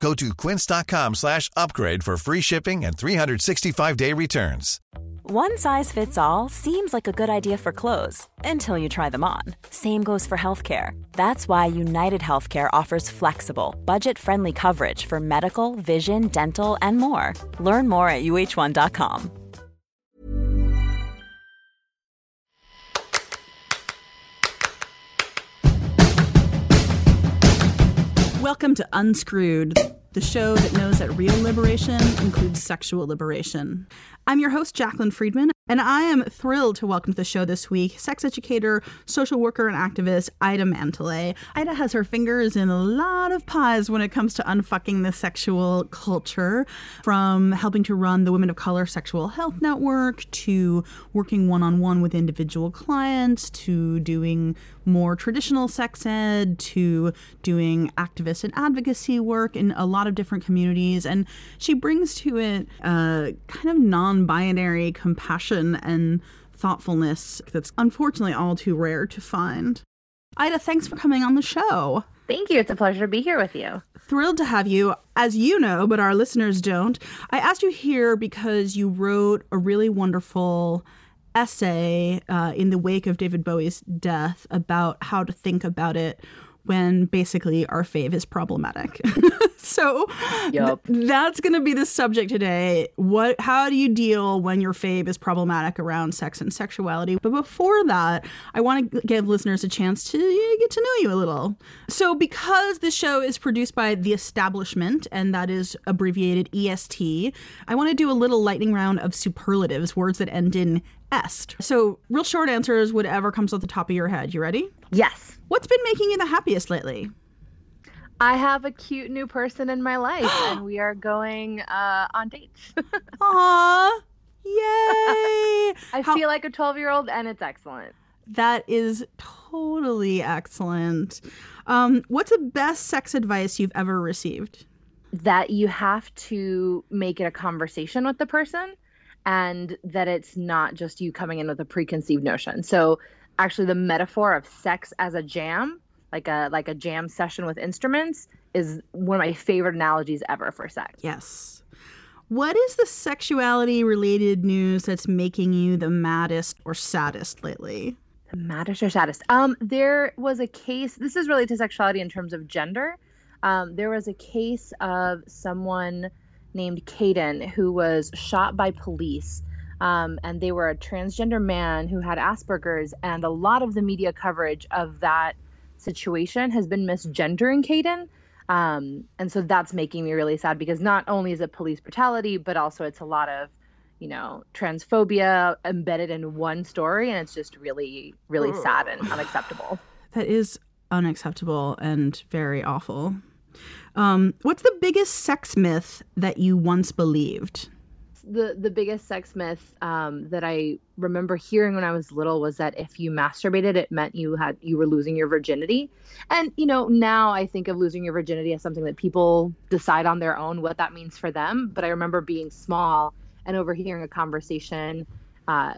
Go to quince.com slash upgrade for free shipping and 365-day returns. One size fits all seems like a good idea for clothes until you try them on. Same goes for healthcare. That's why United Healthcare offers flexible, budget-friendly coverage for medical, vision, dental, and more. Learn more at uh1.com. Welcome to Unscrewed, the show that knows that real liberation includes sexual liberation. I'm your host, Jaclyn Friedman, and I am thrilled to welcome to the show this week sex educator, social worker, and activist Ida Manduley. Ida has her fingers in a lot of pies when it comes to unfucking the sexual culture, from helping to run the Women of Color Sexual Health Network to working one on one with individual clients to doing more traditional sex ed to doing activist and advocacy work in a lot of different communities. And she brings to it a kind of non binary compassion and thoughtfulness that's unfortunately all too rare to find. Ida, thanks for coming on the show. Thank you. It's a pleasure to be here with you. Thrilled to have you. As you know, but our listeners don't, I asked you here because you wrote a really wonderful essay uh, in the wake of David Bowie's death about how to think about it when basically our fave is problematic. so yep. th- that's going to be the subject today. What how do you deal when your fave is problematic around sex and sexuality? But before that, I want to give listeners a chance to get to know you a little. So because this show is produced by The Establishment and that is abbreviated EST, I want to do a little lightning round of superlatives, words that end in est. So real short answers whatever comes off the top of your head. You ready? Yes. What's been making you the happiest lately? I have a cute new person in my life, and we are going uh, on dates. Aww. Yay! I How- feel like a 12 year old, and it's excellent. That is totally excellent. Um, what's the best sex advice you've ever received? That you have to make it a conversation with the person and that it's not just you coming in with a preconceived notion. So actually the metaphor of sex as a jam, like a like a jam session with instruments, is one of my favorite analogies ever for sex. Yes. What is the sexuality related news that's making you the maddest or saddest lately? The maddest or saddest? Um, there was a case. This is related to sexuality in terms of gender. Um, there was a case of someone named Kayden who was shot by police um, and they were a transgender man who had Asperger's, and a lot of the media coverage of that situation has been misgendering Kayden. Um, and so that's making me really sad because not only is it police brutality, but also it's a lot of, you know, transphobia embedded in one story, and it's just really, really sad and unacceptable. That is unacceptable and very awful. Um, what's the biggest sex myth that you once believed? the the biggest sex myth um, that I remember hearing when I was little was that if you masturbated, it meant you had you were losing your virginity. And you know, now I think of losing your virginity as something that people decide on their own what that means for them. But I remember being small and overhearing a conversation uh,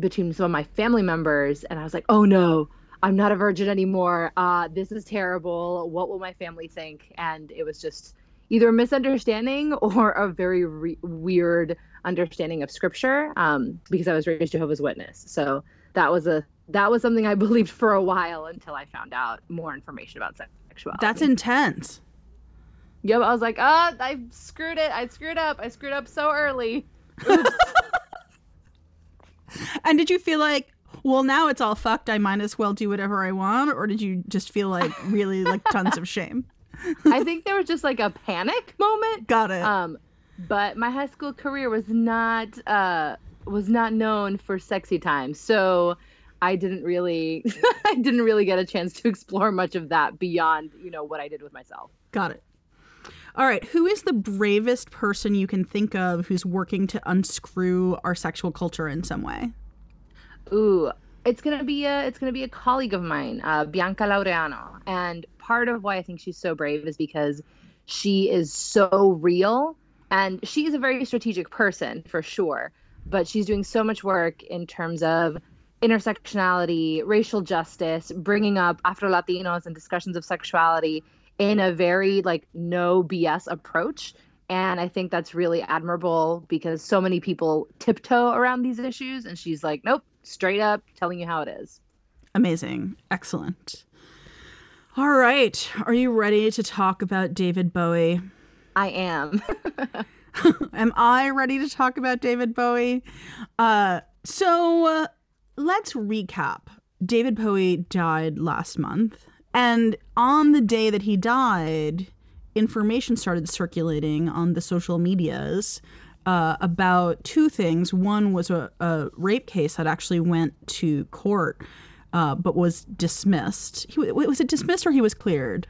between some of my family members, and I was like, "Oh no." I'm not a virgin anymore. Uh, this is terrible. What will my family think? And it was just either a misunderstanding or a very re- weird understanding of scripture um, because I was raised Jehovah's Witness. So that was a that was something I believed for a while until I found out more information about sexuality. That's intense. Yep, I was like, oh, I screwed it. I screwed up. I screwed up so early. and did you feel like, well, now it's all fucked. I might as well do whatever I want, or did you just feel like really like tons of shame? I think there was just like a panic moment. Got it. Um, but my high school career was not uh, was not known for sexy time, so I didn't really I didn't really get a chance to explore much of that beyond you know what I did with myself. Got it. All right, who is the bravest person you can think of who's working to unscrew our sexual culture in some way? Ooh, it's gonna be a it's gonna be a colleague of mine, uh, Bianca Laureano, and part of why I think she's so brave is because she is so real, and she's a very strategic person for sure, but she's doing so much work in terms of intersectionality, racial justice, bringing up Afro Latinos and discussions of sexuality in a very like no BS approach. And I think that's really admirable because so many people tiptoe around these issues. And she's like, nope, straight up telling you how it is. Amazing. Excellent. All right. Are you ready to talk about David Bowie? I am. am I ready to talk about David Bowie? Uh, so uh, let's recap. David Bowie died last month. And on the day that he died, information started circulating on the social medias uh, about two things. One was a, a, rape case that actually went to court, uh, but was dismissed. He, was it dismissed or he was cleared?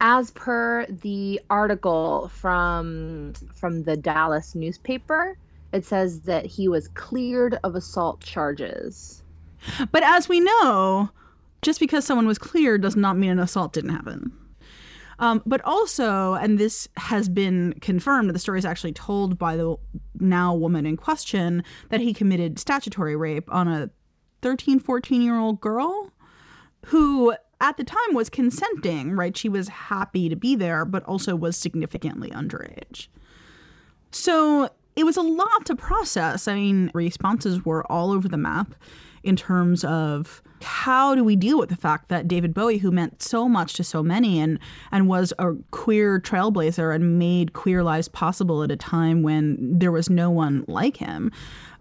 As per the article from from the Dallas newspaper, it says that he was cleared of assault charges. But as we know, just because someone was cleared does not mean an assault didn't happen. Um, but also, and this has been confirmed, the story is actually told by the now woman in question that he committed statutory rape on a 13, 14 year old girl who at the time was consenting, right? She was happy to be there, but also was significantly underage. So it was a lot to process. I mean, responses were all over the map in terms of how do we deal with the fact that David Bowie, who meant so much to so many and and was a queer trailblazer and made queer lives possible at a time when there was no one like him,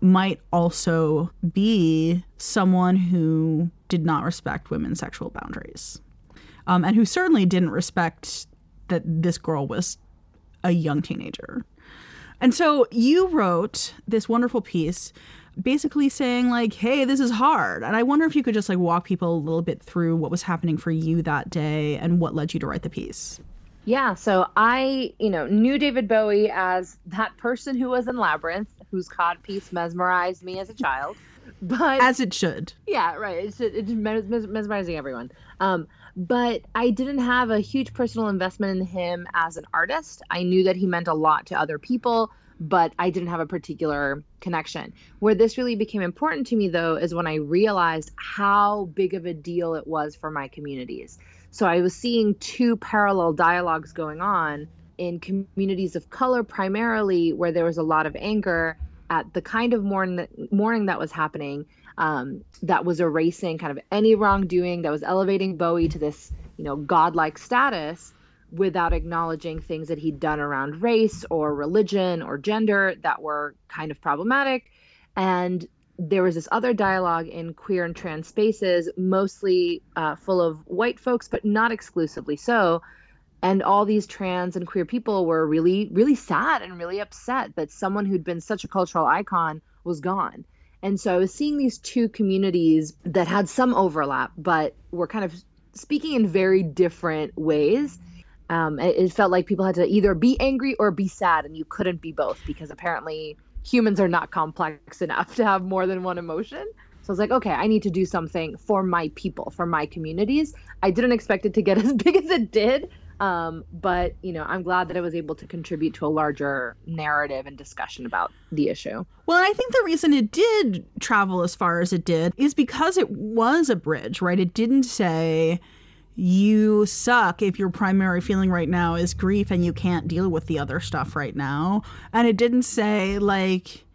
might also be someone who did not respect women's sexual boundaries, um, and who certainly didn't respect that this girl was a young teenager. And so you wrote this wonderful piece basically saying like hey this is hard. And i wonder if you could just like walk people a little bit through what was happening for you that day and what led you to write the piece. Yeah so i you know knew david bowie as that person who was in labyrinth whose cod piece mesmerized me as a child. But as it should. Yeah right. It's, it's mesmerizing everyone. Um, but i didn't have a huge personal investment in him as an artist. I knew that he meant a lot to other people but I didn't have a particular connection. Where this really became important to me, though, is when I realized how big of a deal it was for my communities. So I was seeing two parallel dialogues going on in communities of color, primarily, where there was a lot of anger at the kind of mourn- mourning that was happening. Um, that was erasing kind of any wrongdoing, that was elevating Bowie to this, you know, godlike status without acknowledging things that he'd done around race or religion or gender that were kind of problematic. And there was this other dialogue in queer and trans spaces, mostly uh, full of white folks, but not exclusively so. And all these trans and queer people were really, really sad and really upset that someone who'd been such a cultural icon was gone. And so I was seeing these two communities that had some overlap, but were kind of speaking in very different ways um, it, it felt like people had to either be angry or be sad, and you couldn't be both because apparently humans are not complex enough to have more than one emotion. So I was like, okay, I need to do something for my people, for my communities. I didn't expect it to get as big as it did, um, but you know, I'm glad that I was able to contribute to a larger narrative and discussion about the issue. Well, I think the reason it did travel as far as it did is because it was a bridge, right? It didn't say you suck if your primary feeling right now is grief and you can't deal with the other stuff right now. And it didn't say, like,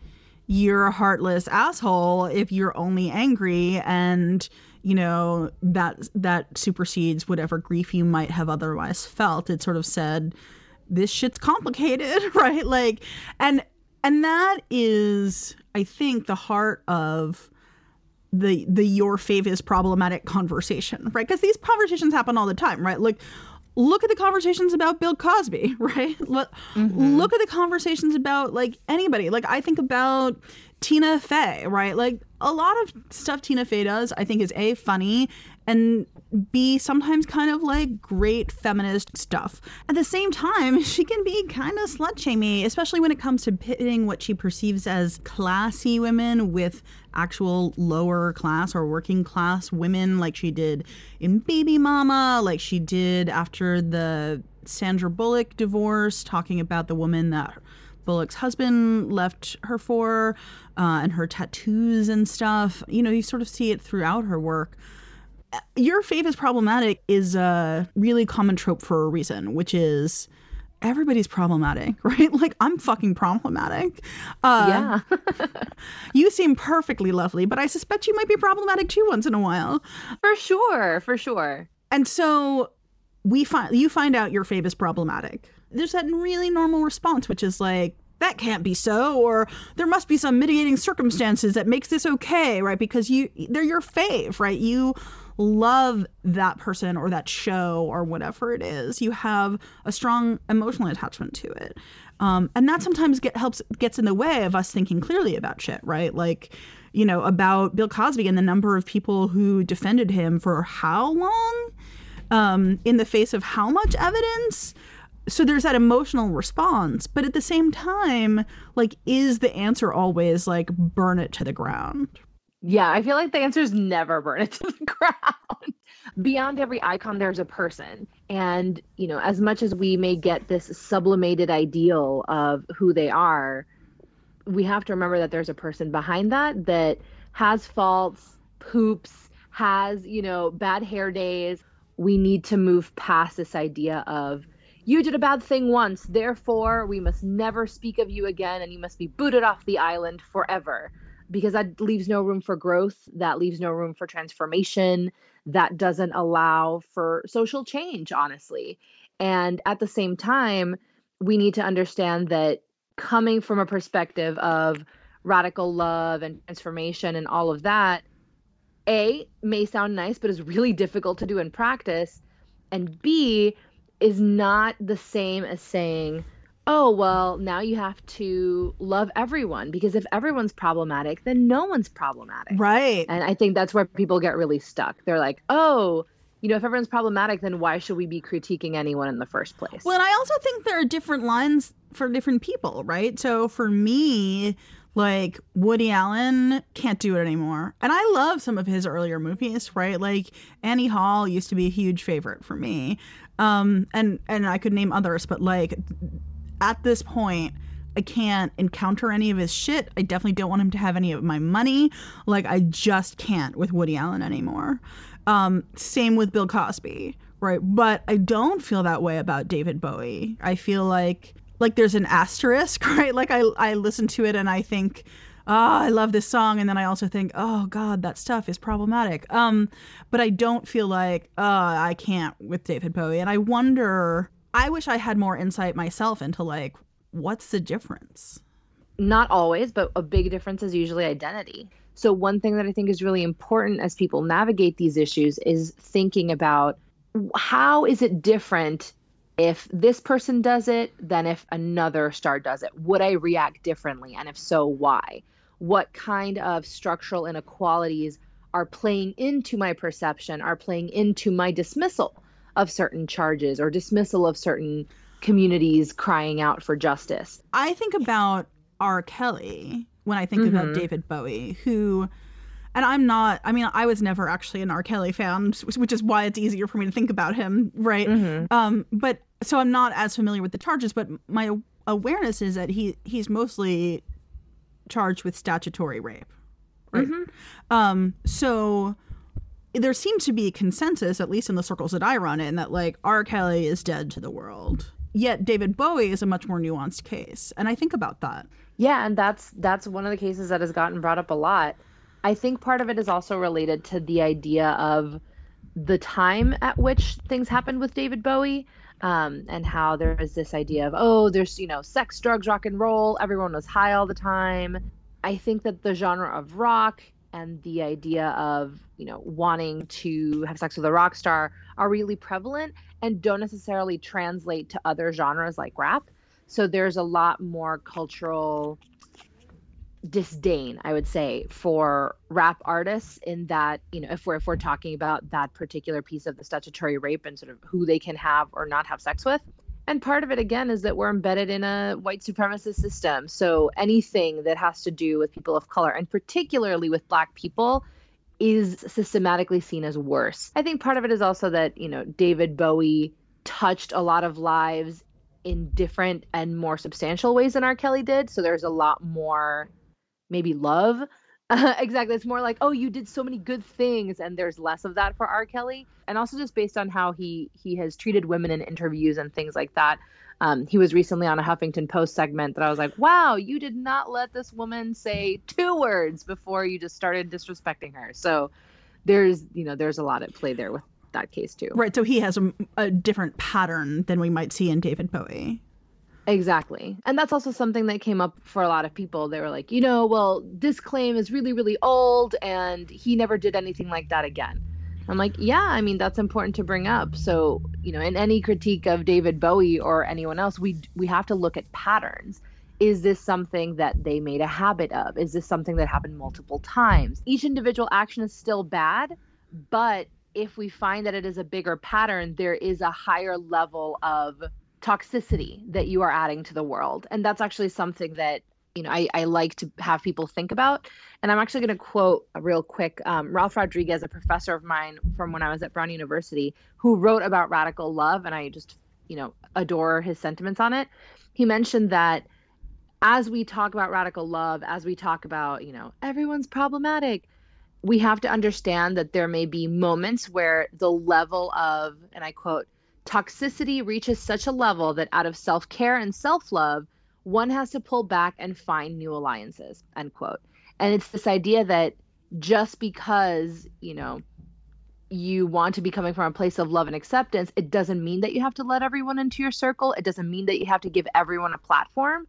you're a heartless asshole if you're only angry and you know that that supersedes whatever grief you might have otherwise felt it sort of said this shit's complicated right like and and that is i think the heart of the the your fave is problematic conversation, right? Because these conversations happen all the time, right? Like look at the conversations about Bill Cosby, right? Look, mm-hmm. look at the conversations about like anybody. Like I think about Tina Fey, right? Like a lot of stuff Tina Fey does, I think is a funny and B, sometimes kind of like great feminist stuff. At the same time, she can be kind of slut shamey, especially when it comes to pitting what she perceives as classy women with actual lower class or working class women, like she did in Baby Mama, like she did after the Sandra Bullock divorce, talking about the woman that Bullock's husband left her for uh, and her tattoos and stuff. You know, you sort of see it throughout her work. Your faith is problematic is a really common trope for a reason, which is everybody's problematic, right? Like I'm fucking problematic. Uh, yeah. you seem perfectly lovely, but I suspect you might be problematic too once in a while. For sure, for sure. And so we find you find out your fave is problematic. There's that really normal response, which is like, that can't be so or there must be some mitigating circumstances that makes this okay right? Because you they're your fave right? You love that person or that show or whatever it is. You have a strong emotional attachment to it. Um, and that sometimes get helps gets in the way of us thinking clearly about shit right? Like you know about bill cosby and the number of people who defended him for how long? Um, in the face of how much evidence so there's that emotional response but at the same time like is the answer always like burn it to the ground? Yeah i feel like the answer is never burn it to the ground. Beyond every icon there's a person. And you know as much as we may get this sublimated ideal of who they are we have to remember that there's a person behind that that has faults poops has you know bad hair days. We need to move past this idea of you did a bad thing once, therefore we must never speak of you again and you must be booted off the island forever. Because that leaves no room for growth, that leaves no room for transformation, that doesn't allow for social change, honestly. And at the same time, we need to understand that coming from a perspective of radical love and transformation and all of that, A, may sound nice, but is really difficult to do in practice. And B, is not the same as saying, oh, well, now you have to love everyone because if everyone's problematic, then no one's problematic. Right. And I think that's where people get really stuck. They're like, oh, you know, if everyone's problematic, then why should we be critiquing anyone in the first place? Well, and I also think there are different lines for different people, right? So for me, like Woody Allen can't do it anymore. And I love some of his earlier movies, right? Like Annie Hall used to be a huge favorite for me. Um, and and I could name others, but like at this point, I can't encounter any of his shit. I definitely don't want him to have any of my money. Like I just can't with Woody Allen anymore. Um, same with Bill Cosby, right? But I don't feel that way about David Bowie. I feel like like there's an asterisk, right? Like I I listen to it and I think oh, I love this song, and then I also think, oh God, that stuff is problematic. Um, but I don't feel like, uh, I can't with David Bowie, and I wonder. I wish I had more insight myself into like what's the difference. Not always, but a big difference is usually identity. So one thing that I think is really important as people navigate these issues is thinking about how is it different if this person does it than if another star does it? Would I react differently? And if so, why? What kind of structural inequalities are playing into my perception, are playing into my dismissal of certain charges or dismissal of certain communities crying out for justice. I think about R. Kelly when I think mm-hmm. about David Bowie, who, and I'm not, I mean, I was never actually an R. Kelly fan, which is why it's easier for me to think about him, right? Mm-hmm. Um, but so I'm not as familiar with the charges, but my awareness is that he he's mostly charged with statutory rape. Right. Mm-hmm. Um, so there seems to be a consensus, at least in the circles that I run in, that like R. Kelly is dead to the world. Yet David Bowie is a much more nuanced case, and I think about that. Yeah, and that's that's one of the cases that has gotten brought up a lot. I think part of it is also related to the idea of the time at which things happened with David Bowie um, and how there is this idea of oh there's you know sex drugs rock and roll everyone was high all the time. I think that the genre of rock and the idea of you know wanting to have sex with a rock star are really prevalent and don't necessarily translate to other genres like rap. So there's a lot more cultural disdain i would say for rap artists in that you know if we're if we're talking about that particular piece of the statutory rape and sort of who they can have or not have sex with and part of it again is that we're embedded in a white supremacist system so anything that has to do with people of color and particularly with black people is systematically seen as worse i think part of it is also that you know david bowie touched a lot of lives in different and more substantial ways than R. Kelly did. So there's a lot more maybe love. Uh, exactly. It's more like, oh, you did so many good things, and there's less of that for R. Kelly. And also just based on how he he has treated women in interviews and things like that. Um, he was recently on a Huffington Post segment that I was like, wow, you did not let this woman say two words before you just started disrespecting her. So there's you know there's a lot at play there with that case too. Right. So he has a, a different pattern than we might see in David Bowie. Exactly. And that's also something that came up for a lot of people. They were like, you know, well, this claim is really, really old and he never did anything like that again. I'm like, yeah, I mean, that's important to bring up. So, you know, in any critique of David Bowie or anyone else, we we have to look at patterns. Is this something that they made a habit of? Is this something that happened multiple times? Each individual action is still bad, but if we find that it is a bigger pattern, there is a higher level of toxicity that you are adding to the world. And that's actually something that, you know, I, I like to have people think about. And I'm actually going to quote real quick um, Ralph Rodriguez, a professor of mine from when I was at Brown University, who wrote about radical love. And I just, you know, adore his sentiments on it. He mentioned that as we talk about radical love, as we talk about, you know, everyone's problematic, we have to understand that there may be moments where the level of, and I quote, toxicity reaches such a level that out of self care and self love, one has to pull back and find new alliances, end quote. And it's this idea that just because, you know, you want to be coming from a place of love and acceptance, it doesn't mean that you have to let everyone into your circle. It doesn't mean that you have to give everyone a platform.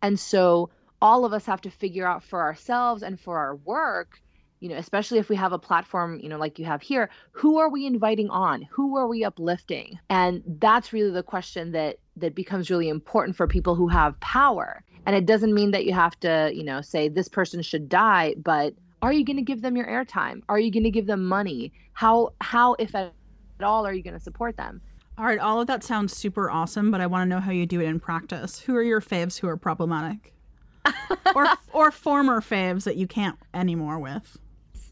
And so all of us have to figure out for ourselves and for our work you know especially if we have a platform you know like you have here who are we inviting on? Who are we uplifting? And that's really the question that that becomes really important for people who have power. And it doesn't mean that you have to you know say this person should die but are you going to give them your airtime? Are you going to give them money? How how if at all are you going to support them? All right all of that sounds super awesome but i want to know how you do it in practice. Who are your faves who are problematic? Or or former faves that you can't anymore with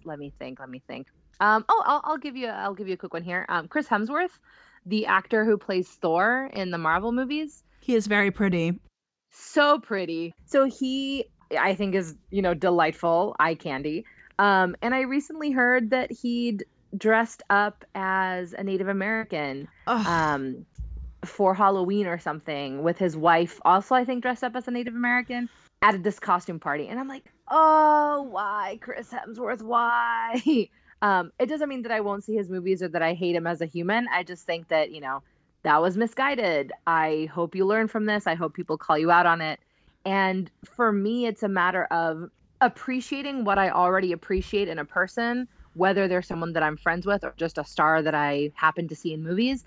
let me think. Let me think. Um, oh, I'll, I'll give you. I'll give you a quick one here. Um, Chris Hemsworth, the actor who plays Thor in the Marvel movies. He is very pretty. So pretty. So he, I think, is you know delightful, eye candy. Um, and I recently heard that he'd dressed up as a Native American. Um, for Halloween or something with his wife, also I think dressed up as a Native American at this costume party. And I'm like, oh, why, Chris Hemsworth? Why? Um, it doesn't mean that I won't see his movies or that I hate him as a human. I just think that, you know, that was misguided. I hope you learn from this. I hope people call you out on it. And for me, it's a matter of appreciating what I already appreciate in a person, whether they're someone that I'm friends with or just a star that I happen to see in movies,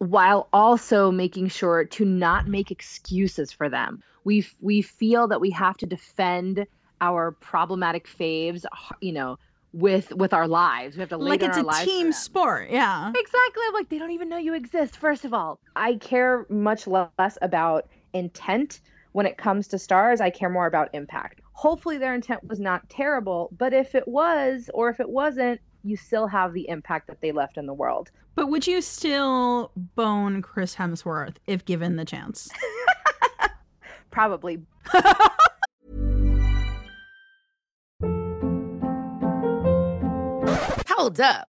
while also making sure to not make excuses for them we we feel that we have to defend our problematic faves, you know, with with our lives. We have to lay like it's a team sport. Yeah, exactly. I'm like they don't even know you exist. First of all, I care much less about intent when it comes to stars. I care more about impact. Hopefully, their intent was not terrible, but if it was, or if it wasn't, you still have the impact that they left in the world. But would you still bone Chris Hemsworth if given the chance? probably. Hold up.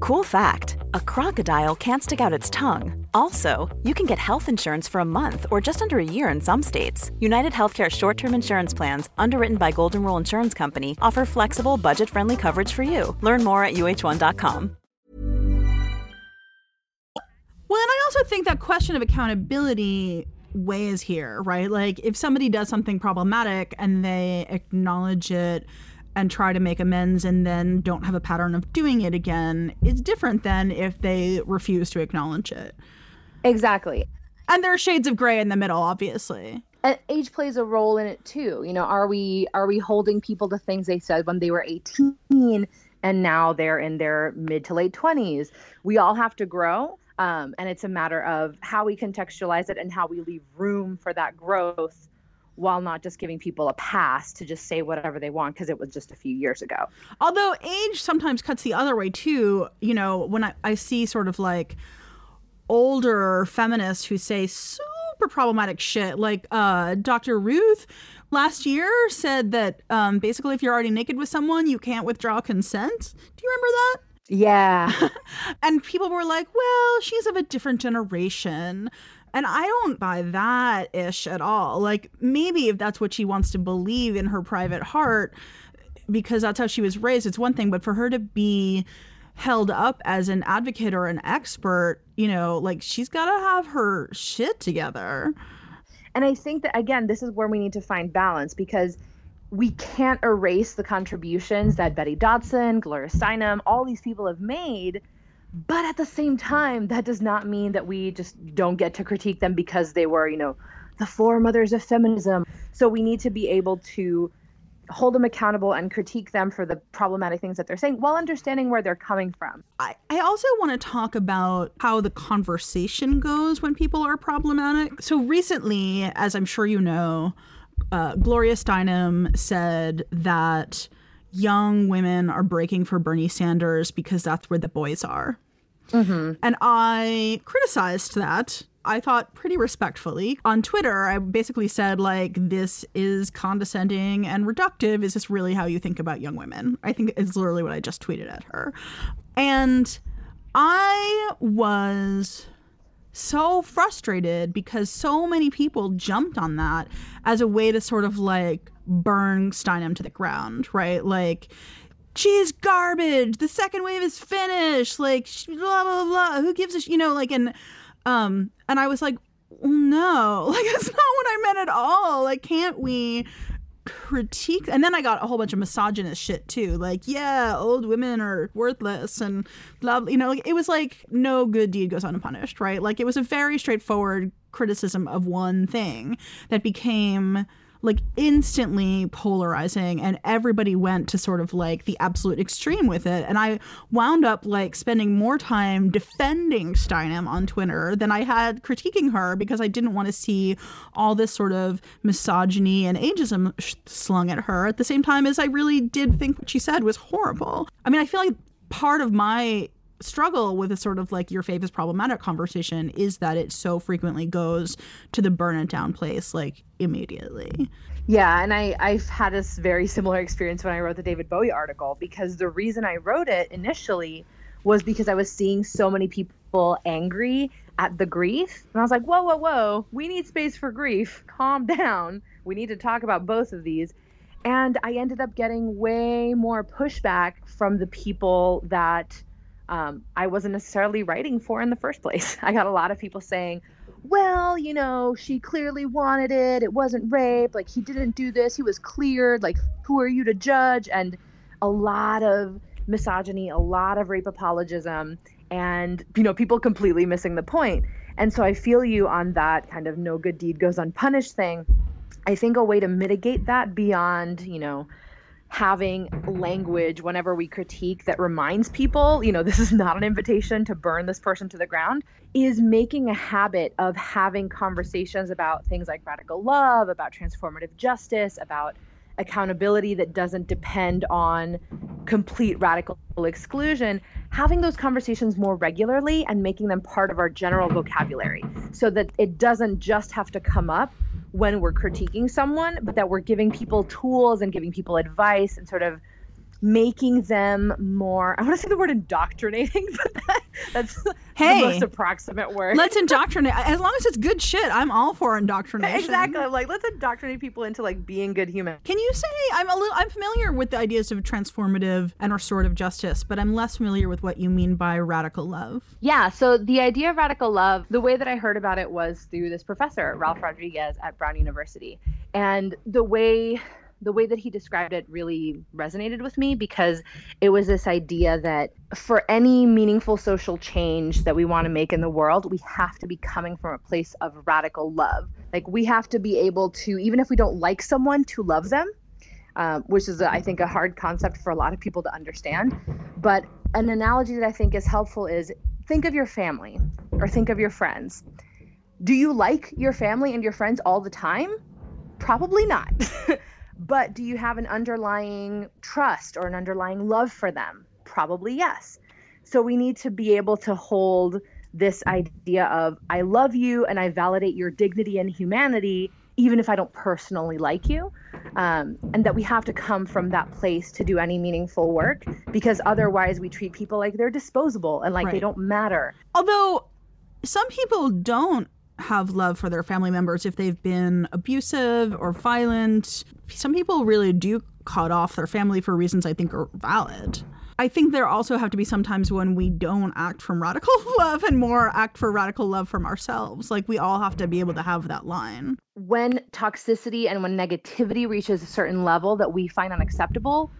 Cool fact a crocodile can't stick out its tongue. Also, you can get health insurance for a month or just under a year in some states. United Healthcare short term insurance plans, underwritten by Golden Rule Insurance Company, offer flexible, budget friendly coverage for you. Learn more at uh1.com. Well, and I also think that question of accountability weighs here, right? Like if somebody does something problematic and they acknowledge it and try to make amends and then don't have a pattern of doing it again, it's different than if they refuse to acknowledge it. Exactly. And there are shades of gray in the middle, obviously. And age plays a role in it too. You know, are we are we holding people to things they said when they were 18 and now they're in their mid to late 20s? We all have to grow. Um, and it's a matter of how we contextualize it and how we leave room for that growth while not just giving people a pass to just say whatever they want because it was just a few years ago. Although age sometimes cuts the other way too. You know, when I, I see sort of like older feminists who say super problematic shit, like uh, Dr. Ruth last year said that um, basically if you're already naked with someone, you can't withdraw consent. Do you remember that? Yeah. and people were like, well, she's of a different generation. And I don't buy that ish at all. Like, maybe if that's what she wants to believe in her private heart, because that's how she was raised, it's one thing. But for her to be held up as an advocate or an expert, you know, like she's got to have her shit together. And I think that, again, this is where we need to find balance because we can't erase the contributions that Betty Dodson, Gloria Steinem, all these people have made. But at the same time, that does not mean that we just don't get to critique them because they were, you know, the foremothers of feminism. So we need to be able to hold them accountable and critique them for the problematic things that they're saying while understanding where they're coming from. I, I also want to talk about how the conversation goes when people are problematic. So recently, as I'm sure you know, uh, Gloria Steinem said that young women are breaking for Bernie Sanders because that's where the boys are. Mm-hmm. And I criticized that. I thought pretty respectfully. On Twitter, I basically said, like, this is condescending and reductive. Is this really how you think about young women? I think it's literally what I just tweeted at her. And I was so frustrated because so many people jumped on that as a way to sort of like burn Steinem to the ground, right? Like, she's garbage. The second wave is finished. Like, blah blah blah. Who gives a sh-? you know? Like, and um, and I was like, no, like that's not what I meant at all. Like, can't we critique and then i got a whole bunch of misogynist shit too. Like yeah old women are worthless and blah, blah you know like it was like no good deed goes unpunished right? Like it was a very straightforward criticism of one thing that became like instantly polarizing and everybody went to sort of like the absolute extreme with it. And i wound up like spending more time defending steinem on twitter than i had critiquing her because i didn't want to see all this sort of misogyny and ageism sh- slung at her. At the same time as i really did think what she said was horrible. I mean i feel like part of my struggle with a sort of like your faith is problematic conversation is that it so frequently goes to the burn it down place like immediately. Yeah, and I I've had this very similar experience when I wrote the David Bowie article because the reason I wrote it initially was because I was seeing so many people angry at the grief. And I was like, whoa, whoa, whoa, we need space for grief. Calm down. We need to talk about both of these. And I ended up getting way more pushback from the people that um, I wasn't necessarily writing for in the first place. I got a lot of people saying, well, you know, she clearly wanted it. It wasn't rape. Like, he didn't do this. He was cleared. Like, who are you to judge? And a lot of misogyny, a lot of rape apologism, and, you know, people completely missing the point. And so I feel you on that kind of no good deed goes unpunished thing. I think a way to mitigate that beyond, you know, having language whenever we critique that reminds people, you know, this is not an invitation to burn this person to the ground, is making a habit of having conversations about things like radical love, about transformative justice, about accountability that doesn't depend on complete radical exclusion, having those conversations more regularly and making them part of our general vocabulary so that it doesn't just have to come up when we're critiquing someone, but that we're giving people tools and giving people advice and sort of making them more i want to say the word indoctrinating but that, that's hey, the most approximate word. let's indoctrinate as long as it's good shit i'm all for indoctrination. Exactly I'm like let's indoctrinate people into like being good humans can you say i'm a little i'm familiar with the ideas of transformative and restorative justice but i'm less familiar with what you mean by radical love. Yeah so the idea of radical love the way that i heard about it was through this professor ralph rodriguez at brown university. And the way the way that he described it really resonated with me because it was this idea that for any meaningful social change that we want to make in the world, we have to be coming from a place of radical love. Like we have to be able to, even if we don't like someone, to love them. Um, which is, I think, a hard concept for a lot of people to understand. But an analogy that I think is helpful is think of your family or think of your friends. Do you like your family and your friends all the time? Probably not. But do you have an underlying trust or an underlying love for them? Probably yes. So we need to be able to hold this idea of I love you and I validate your dignity and humanity, even if I don't personally like you. Um, and that we have to come from that place to do any meaningful work because otherwise we treat people like they're disposable and like right. they don't matter. Although some people don't have love for their family members if they've been abusive or violent. Some people really do cut off their family for reasons I think are valid. I think there also have to be sometimes when we don't act from radical love and more act for radical love from ourselves. Like we all have to be able to have that line. When toxicity and when negativity reaches a certain level that we find unacceptable,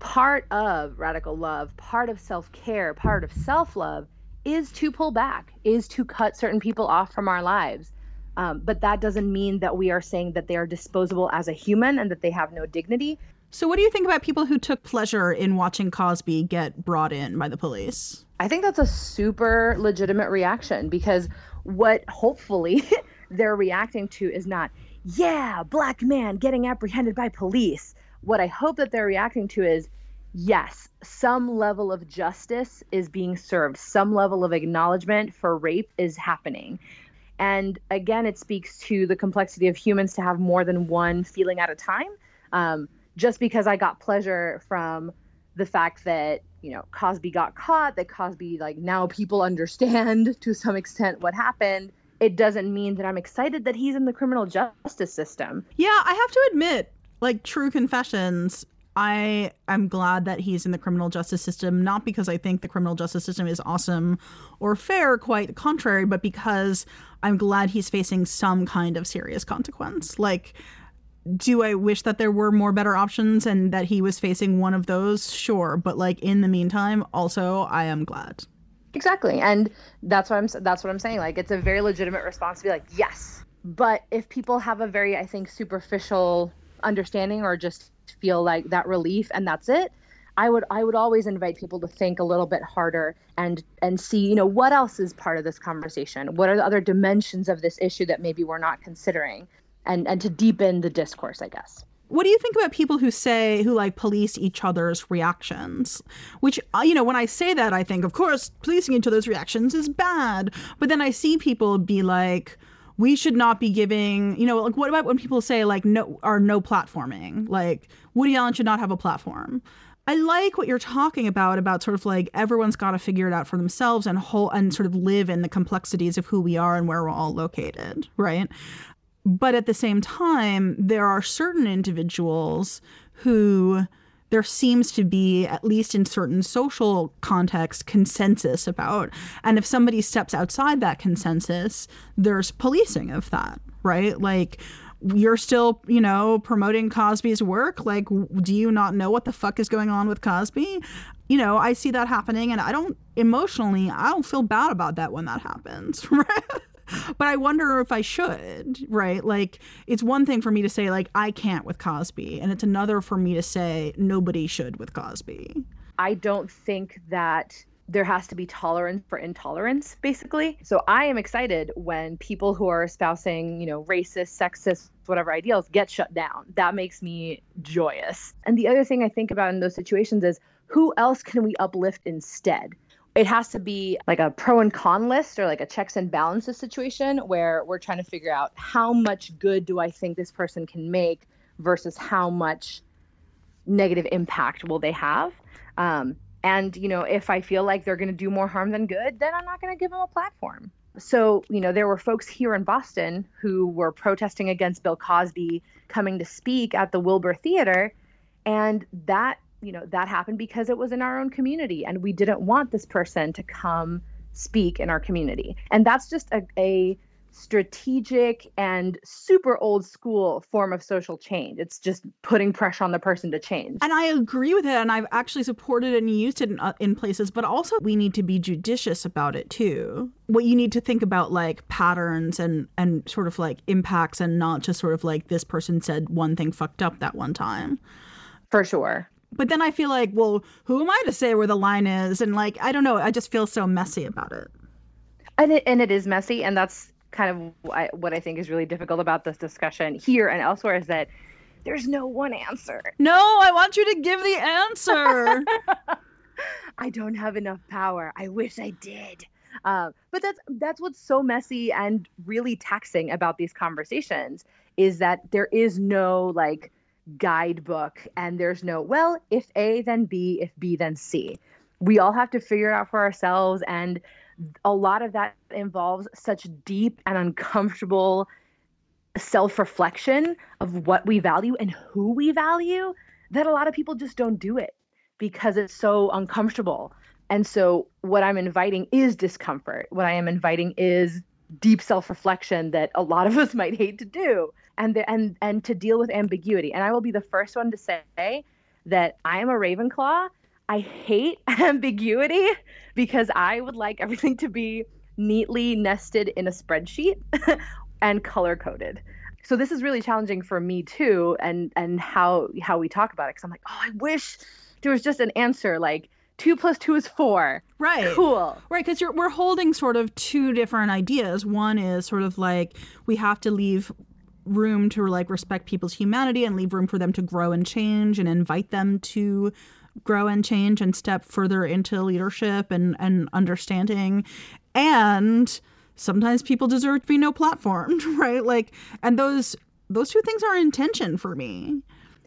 part of radical love, part of self care, part of self love is to pull back, is to cut certain people off from our lives. Um, but that doesn't mean that we are saying that they are disposable as a human and that they have no dignity. So, what do you think about people who took pleasure in watching Cosby get brought in by the police? I think that's a super legitimate reaction because what hopefully they're reacting to is not, yeah, black man getting apprehended by police. What I hope that they're reacting to is, yes, some level of justice is being served, some level of acknowledgement for rape is happening. And again, it speaks to the complexity of humans to have more than one feeling at a time. Um, just because I got pleasure from the fact that, you know, Cosby got caught, that Cosby, like, now people understand to some extent what happened, it doesn't mean that I'm excited that he's in the criminal justice system. Yeah, I have to admit, like, true confessions, I am glad that he's in the criminal justice system, not because I think the criminal justice system is awesome or fair, quite the contrary, but because I'm glad he's facing some kind of serious consequence. Like, do I wish that there were more better options and that he was facing one of those? Sure, but like in the meantime, also I am glad. Exactly, and that's what I'm that's what I'm saying. Like, it's a very legitimate response to be like, yes. But if people have a very, I think, superficial understanding or just feel like that relief and that's it. I would i would always invite people to think a little bit harder and and see you know what else is part of this conversation? What are the other dimensions of this issue that maybe we're not considering? And and to deepen the discourse i guess. What do you think about people who say who like police each other's reactions? Which uh, you know when i say that i think of course policing each other's reactions is bad. But then i see people be like we should not be giving, you know, like what about when people say like no are no platforming? Like Woody Allen should not have a platform. I like what you're talking about about sort of like everyone's got to figure it out for themselves and whole and sort of live in the complexities of who we are and where we're all located, right? But at the same time, there are certain individuals who there seems to be, at least in certain social contexts, consensus about. And if somebody steps outside that consensus, there's policing of that, right? Like, you're still, you know, promoting Cosby's work. Like, do you not know what the fuck is going on with Cosby? You know, I see that happening, and I don't emotionally, I don't feel bad about that when that happens, right? but I wonder if I should, right? Like, it's one thing for me to say, like, I can't with Cosby, and it's another for me to say, nobody should with Cosby. I don't think that there has to be tolerance for intolerance, basically. So I am excited when people who are espousing, you know, racist, sexist, whatever ideals get shut down. That makes me joyous. And the other thing I think about in those situations is who else can we uplift instead? It has to be like a pro and con list or like a checks and balances situation where we're trying to figure out how much good do I think this person can make versus how much negative impact will they have? Um, and you know, if I feel like they're going to do more harm than good, then I'm not going to give them a platform. So, you know, there were folks here in Boston who were protesting against Bill Cosby coming to speak at the Wilbur Theater, and that you know that happened because it was in our own community and we didn't want this person to come speak in our community and that's just a, a strategic and super old school form of social change. It's just putting pressure on the person to change. And I agree with it. And I've actually supported and used it in, uh, in places, but also we need to be judicious about it too. What you need to think about like patterns and, and sort of like impacts and not just sort of like this person said one thing fucked up that one time. For sure. But then I feel like, well, who am I to say where the line is? And like, I don't know. I just feel so messy about it. And it, and it is messy. And that's kind of what I think is really difficult about this discussion here and elsewhere is that there's no one answer. No, I want you to give the answer. I don't have enough power. I wish I did. Uh, but that's that's what's so messy and really taxing about these conversations is that there is no like guidebook and there's no well if A then B if B then C. We all have to figure it out for ourselves and a lot of that involves such deep and uncomfortable self reflection of what we value and who we value that a lot of people just don't do it because it's so uncomfortable. And so, what I'm inviting is discomfort. What I am inviting is deep self reflection that a lot of us might hate to do and, the, and, and to deal with ambiguity. And I will be the first one to say that I am a Ravenclaw I hate ambiguity because I would like everything to be neatly nested in a spreadsheet and color coded. So this is really challenging for me too, and and how how we talk about it. Because I'm like, oh, I wish there was just an answer like two plus two is four. Right. Cool. Right, because we're holding sort of two different ideas. One is sort of like we have to leave room to like respect people's humanity and leave room for them to grow and change and invite them to grow and change and step further into leadership and, and understanding. And sometimes people deserve to be no platformed, right? Like, and those those two things are in tension for me.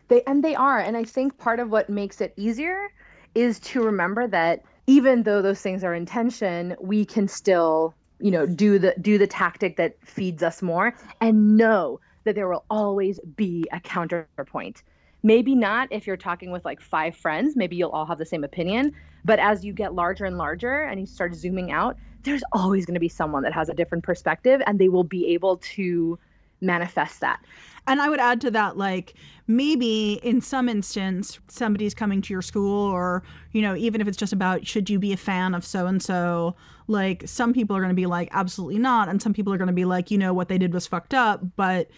They and they are. And I think part of what makes it easier is to remember that even though those things are in tension, we can still, you know, do the do the tactic that feeds us more and know that there will always be a counterpoint Maybe not if you're talking with like five friends, maybe you'll all have the same opinion. But as you get larger and larger and you start zooming out, there's always going to be someone that has a different perspective and they will be able to manifest that. And I would add to that, like, maybe in some instance, somebody's coming to your school, or, you know, even if it's just about should you be a fan of so and so, like, some people are going to be like, absolutely not. And some people are going to be like, you know, what they did was fucked up. But,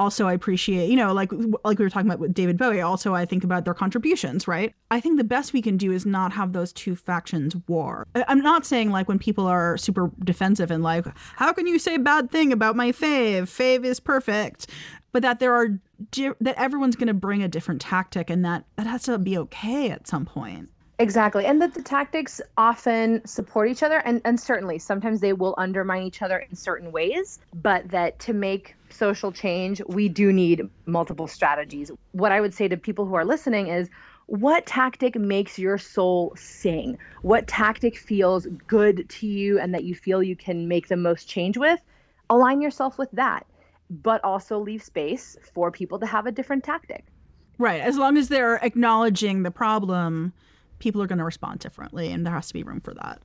also I appreciate, you know, like like we were talking about with David Bowie, also I think about their contributions, right? I think the best we can do is not have those two factions war. I'm not saying like when people are super defensive and like, how can you say bad thing about my fave? Fave is perfect. But that there are that everyone's going to bring a different tactic and that that has to be okay at some point. Exactly. And that the tactics often support each other and, and certainly sometimes they will undermine each other in certain ways, but that to make social change, we do need multiple strategies. What I would say to people who are listening is what tactic makes your soul sing? What tactic feels good to you and that you feel you can make the most change with? Align yourself with that, but also leave space for people to have a different tactic. Right. As long as they're acknowledging the problem people are going to respond differently and there has to be room for that.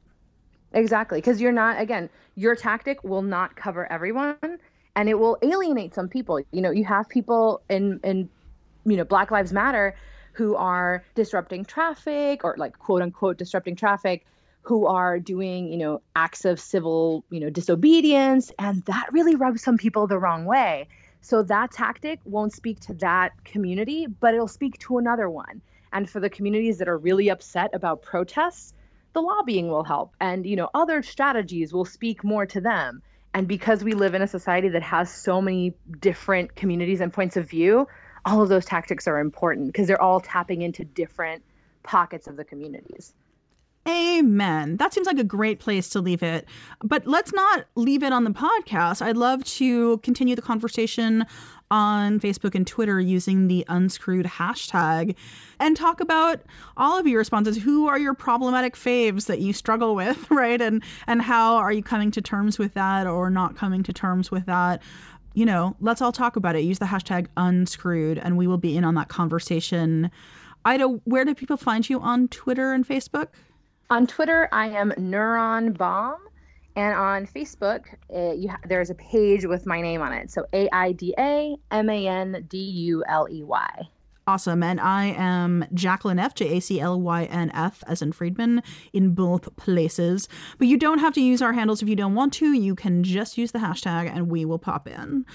Exactly because you're not again your tactic will not cover everyone and it will alienate some people. You know you have people in in you know black lives matter who are disrupting traffic or like quote unquote disrupting traffic who are doing you know acts of civil you know disobedience and that really rubs some people the wrong way. So that tactic won't speak to that community but it'll speak to another one and for the communities that are really upset about protests, the lobbying will help. And, you know, other strategies will speak more to them. And because we live in a society that has so many different communities and points of view, all of those tactics are important because they're all tapping into different pockets of the communities. Amen. That seems like a great place to leave it. But let's not leave it on the podcast. I'd love to continue the conversation on Facebook and Twitter using the unscrewed hashtag and talk about all of your responses. Who are your problematic faves that you struggle with, right? And and how are you coming to terms with that or not coming to terms with that? You know, let's all talk about it. Use the hashtag unscrewed and we will be in on that conversation. Aida, where do people find you on Twitter and Facebook? On Twitter, I am Neuron Bomb. And on Facebook, uh, ha- there's a page with my name on it. So A I D A M A N D U L E Y. Awesome. And I am Jaclyn F, J A C L Y N F, as in Friedman, in both places. But you don't have to use our handles if you don't want to. You can just use the hashtag and we will pop in.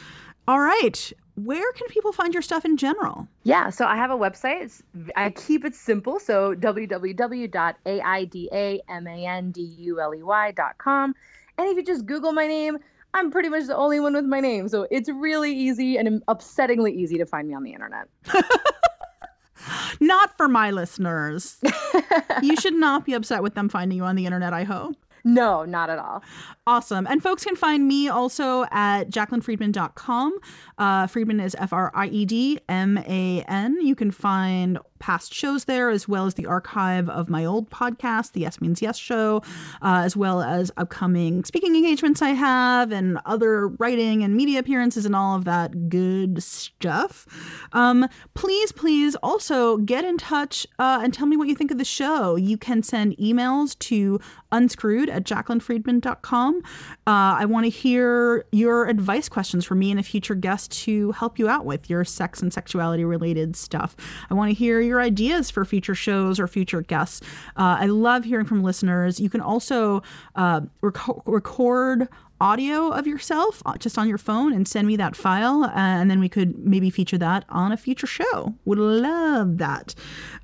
All right. Where can people find your stuff in general? Yeah, so I have a website. It's, I keep it simple. So www.aidamanduley.com. And if you just Google my name, I'm pretty much the only one with my name. So it's really easy and upsettingly easy to find me on the internet. not for my listeners. you should not be upset with them finding you on the internet, I hope. No, not at all. Awesome. And folks can find me also at jaclynfriedman.com. Uh, Friedman is F R I E D M A N. You can find past shows there, as well as the archive of my old podcast, The Yes Means Yes Show, uh, as well as upcoming speaking engagements I have and other writing and media appearances and all of that good stuff. Um, please, please also get in touch uh, and tell me what you think of the show. You can send emails to unscrewed at jaclynfriedman.com. Uh, I want to hear your advice questions for me and a future guest to help you out with your sex and sexuality related stuff. I want to hear your ideas for future shows or future guests. Uh, I love hearing from listeners. You can also uh, rec- record audio of yourself uh, just on your phone and send me that file and then we could maybe feature that on a future show would love that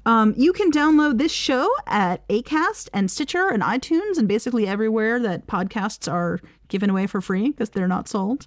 um, you can download this show at acast and stitcher and itunes and basically everywhere that podcasts are given away for free because they're not sold.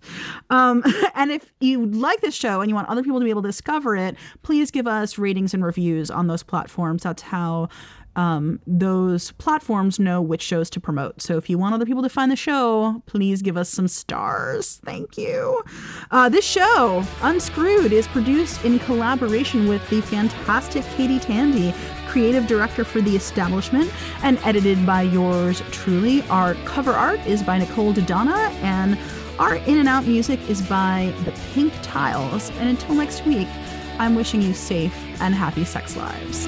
Um, and if you like this show and you want other people to be able to discover it, please give us ratings and reviews on those platforms. That's how um, those platforms know which shows to promote. So if you want other people to find the show, please give us some stars. Thank you. Uh, this show, Unscrewed, is produced in collaboration with the fantastic Katie Tandy, creative director for The Establishment, and edited by yours truly. Our cover art is by Nicole Dodonna, and our in and out music is by The Pink Tiles. And until next week, I'm wishing you safe and happy sex lives.